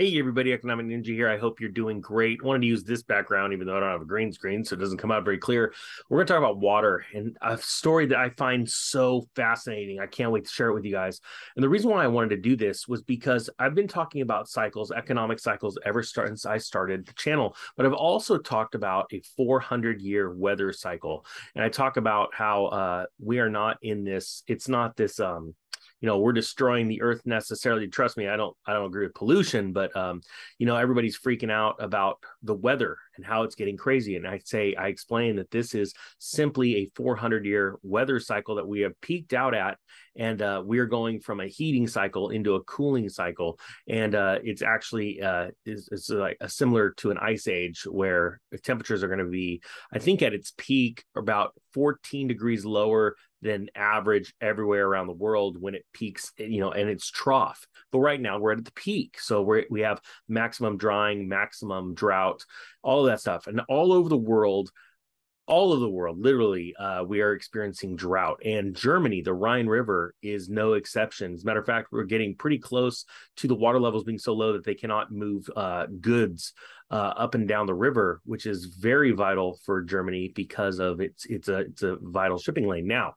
Hey, everybody, Economic Ninja here. I hope you're doing great. Wanted to use this background, even though I don't have a green screen, so it doesn't come out very clear. We're going to talk about water and a story that I find so fascinating. I can't wait to share it with you guys. And the reason why I wanted to do this was because I've been talking about cycles, economic cycles, ever since I started the channel. But I've also talked about a 400 year weather cycle. And I talk about how uh, we are not in this, it's not this, um, you know we're destroying the earth necessarily. Trust me i don't i don't agree with pollution but um you know everybody's freaking out about the weather and how it's getting crazy and i say i explain that this is simply a 400 year weather cycle that we have peaked out at and uh, we're going from a heating cycle into a cooling cycle and uh, it's actually uh, is, is like a similar to an ice age where temperatures are going to be i think at its peak about 14 degrees lower than average everywhere around the world when it peaks, you know, and it's trough. But right now we're at the peak. So we we have maximum drying, maximum drought, all that stuff. And all over the world, all of the world, literally, uh, we are experiencing drought. And Germany, the Rhine River, is no exception. As a matter of fact, we're getting pretty close to the water levels being so low that they cannot move uh, goods uh, up and down the river, which is very vital for Germany because of its it's a it's a vital shipping lane. Now,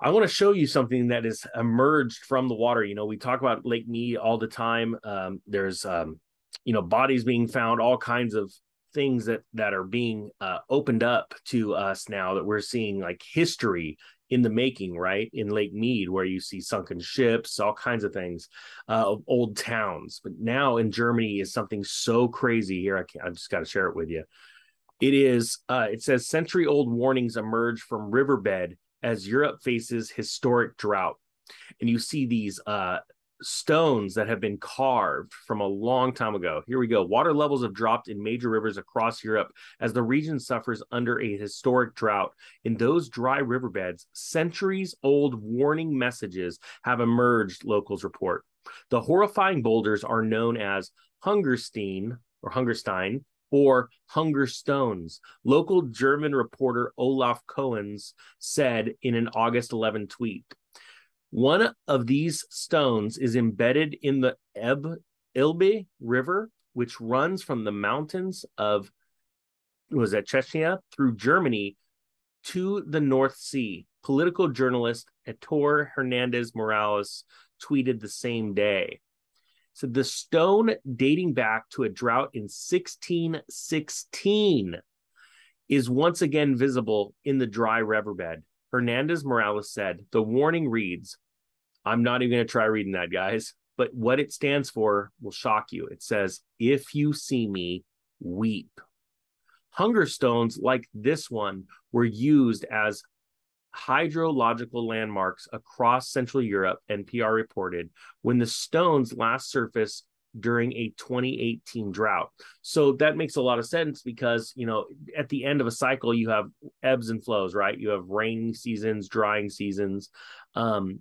I want to show you something that has emerged from the water. You know, we talk about Lake Mead all the time. Um, there's um, you know bodies being found, all kinds of things that that are being uh, opened up to us now that we're seeing like history in the making right? In lake mead where you see sunken ships all kinds of things uh, of old towns. But now in germany is something so crazy here. I, can't, I just got to share it with you. It is uh, it says century old warnings emerge from riverbed as europe faces historic drought. And you see these uh, stones that have been carved from a long time ago. Here we go. Water levels have dropped in major rivers across Europe as the region suffers under a historic drought. In those dry riverbeds, centuries old warning messages have emerged, locals report. The horrifying boulders are known as Hungerstein or Hungerstein or hunger stones. Local German reporter Olaf Cohens said in an August 11 tweet one of these stones is embedded in the Eb, Elbe River, which runs from the mountains of was that Chechnya through Germany to the North Sea. Political journalist Aitor Hernandez Morales tweeted the same day. So the stone dating back to a drought in 1616 is once again visible in the dry riverbed. Hernandez Morales said, The warning reads I'm not even going to try reading that, guys. But what it stands for will shock you. It says, If you see me, weep. Hunger stones like this one were used as hydrological landmarks across Central Europe, NPR reported, when the stones last surfaced during a 2018 drought. So that makes a lot of sense because, you know, at the end of a cycle, you have ebbs and flows, right? You have rainy seasons, drying seasons. Um,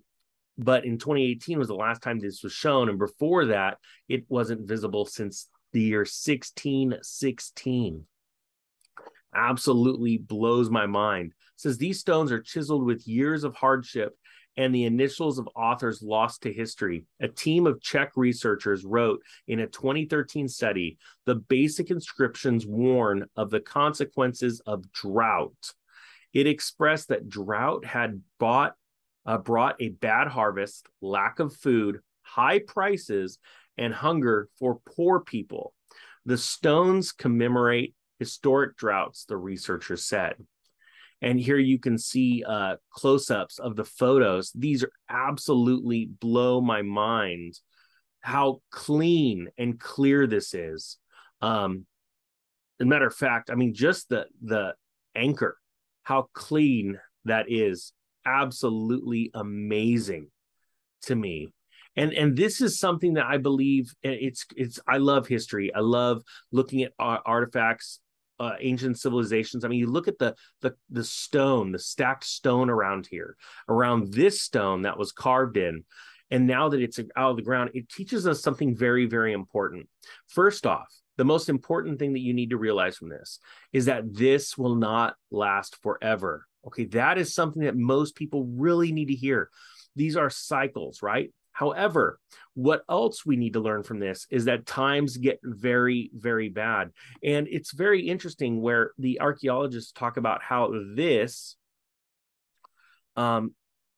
but in 2018 was the last time this was shown and before that it wasn't visible since the year 1616 absolutely blows my mind it says these stones are chiseled with years of hardship and the initials of authors lost to history. A team of Czech researchers wrote in a 2013 study the basic inscriptions warn of the consequences of drought. It expressed that drought had bought uh, brought a bad harvest, lack of food, high prices, and hunger for poor people. The stones commemorate historic droughts, the researchers said. And here you can see uh, close ups of the photos. These are absolutely blow my mind how clean and clear this is. Um, as a matter of fact, I mean, just the the anchor, how clean that is absolutely amazing to me and and this is something that i believe it's it's i love history i love looking at artifacts uh, ancient civilizations i mean you look at the the the stone the stacked stone around here around this stone that was carved in and now that it's out of the ground it teaches us something very very important first off the most important thing that you need to realize from this is that this will not last forever Okay, that is something that most people really need to hear. These are cycles, right? However, what else we need to learn from this is that times get very, very bad. And it's very interesting where the archaeologists talk about how this um,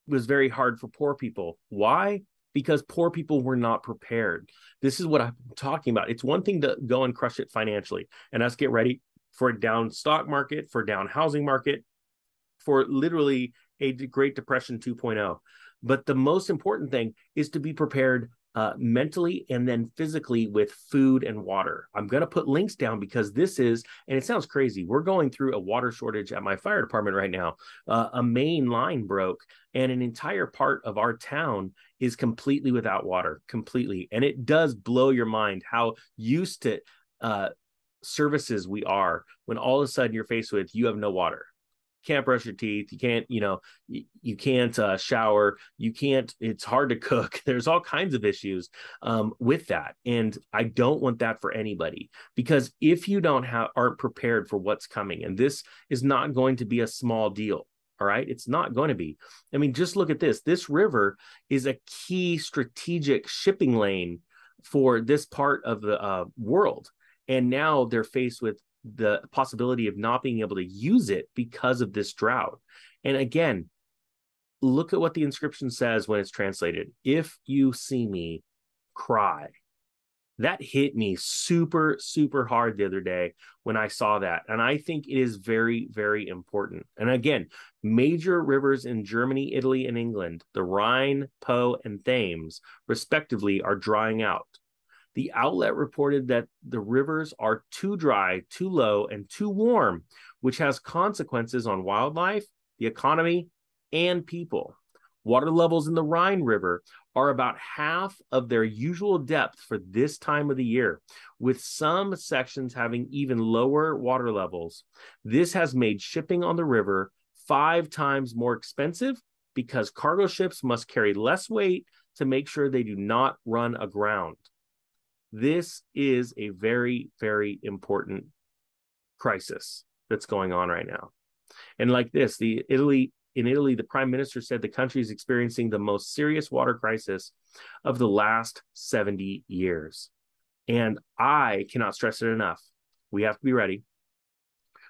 was very hard for poor people. Why? Because poor people were not prepared. This is what I'm talking about. It's one thing to go and crush it financially and us get ready for a down stock market, for down housing market, for literally a Great Depression 2.0. But the most important thing is to be prepared uh, mentally and then physically with food and water. I'm going to put links down because this is, and it sounds crazy. We're going through a water shortage at my fire department right now. Uh, a main line broke, and an entire part of our town is completely without water, completely. And it does blow your mind how used to uh, services we are when all of a sudden you're faced with you have no water can't brush your teeth you can't you know you, you can't uh, shower you can't it's hard to cook. There's all kinds of issues um, with that and i don't want that for anybody because if you don't have aren't prepared for what's coming and this is not going to be a small deal all right? It's not going to be. I mean just look at this. This river is a key strategic shipping lane for this part of the uh, world and now they're faced with the possibility of not being able to use it because of this drought. And again, look at what the inscription says when it's translated. If you see me, cry. That hit me super, super hard the other day when I saw that. And I think it is very, very important. And again, major rivers in Germany, Italy, and England, the Rhine, Po, and Thames, respectively, are drying out. The outlet reported that the rivers are too dry, too low, and too warm, which has consequences on wildlife, the economy, and people. Water levels in the Rhine River are about half of their usual depth for this time of the year, with some sections having even lower water levels. This has made shipping on the river five times more expensive because cargo ships must carry less weight to make sure they do not run aground. This is a very, very important crisis that's going on right now. And like this, the Italy in Italy, the prime minister said the country is experiencing the most serious water crisis of the last 70 years. And I cannot stress it enough. We have to be ready.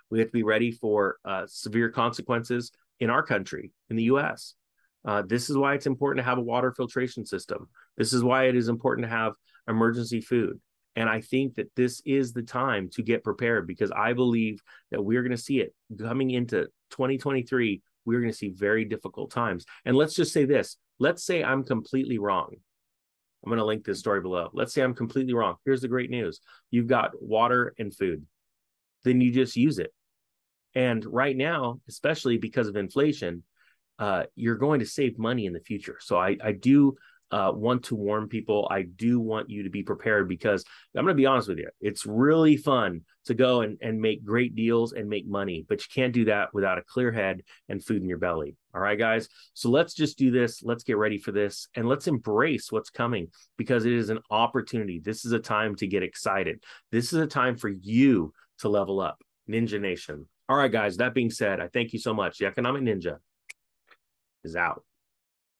We have to be ready for uh, severe consequences in our country, in the US. Uh, this is why it's important to have a water filtration system. This is why it is important to have emergency food. And I think that this is the time to get prepared because I believe that we're going to see it coming into 2023. We're going to see very difficult times. And let's just say this let's say I'm completely wrong. I'm going to link this story below. Let's say I'm completely wrong. Here's the great news you've got water and food, then you just use it. And right now, especially because of inflation, uh, you're going to save money in the future. So I, I do uh, want to warn people. I do want you to be prepared because I'm going to be honest with you. It's really fun to go and, and make great deals and make money, but you can't do that without a clear head and food in your belly. All right, guys. So let's just do this. Let's get ready for this and let's embrace what's coming because it is an opportunity. This is a time to get excited. This is a time for you to level up. Ninja Nation. All right, guys. That being said, I thank you so much. The Economic Ninja is out.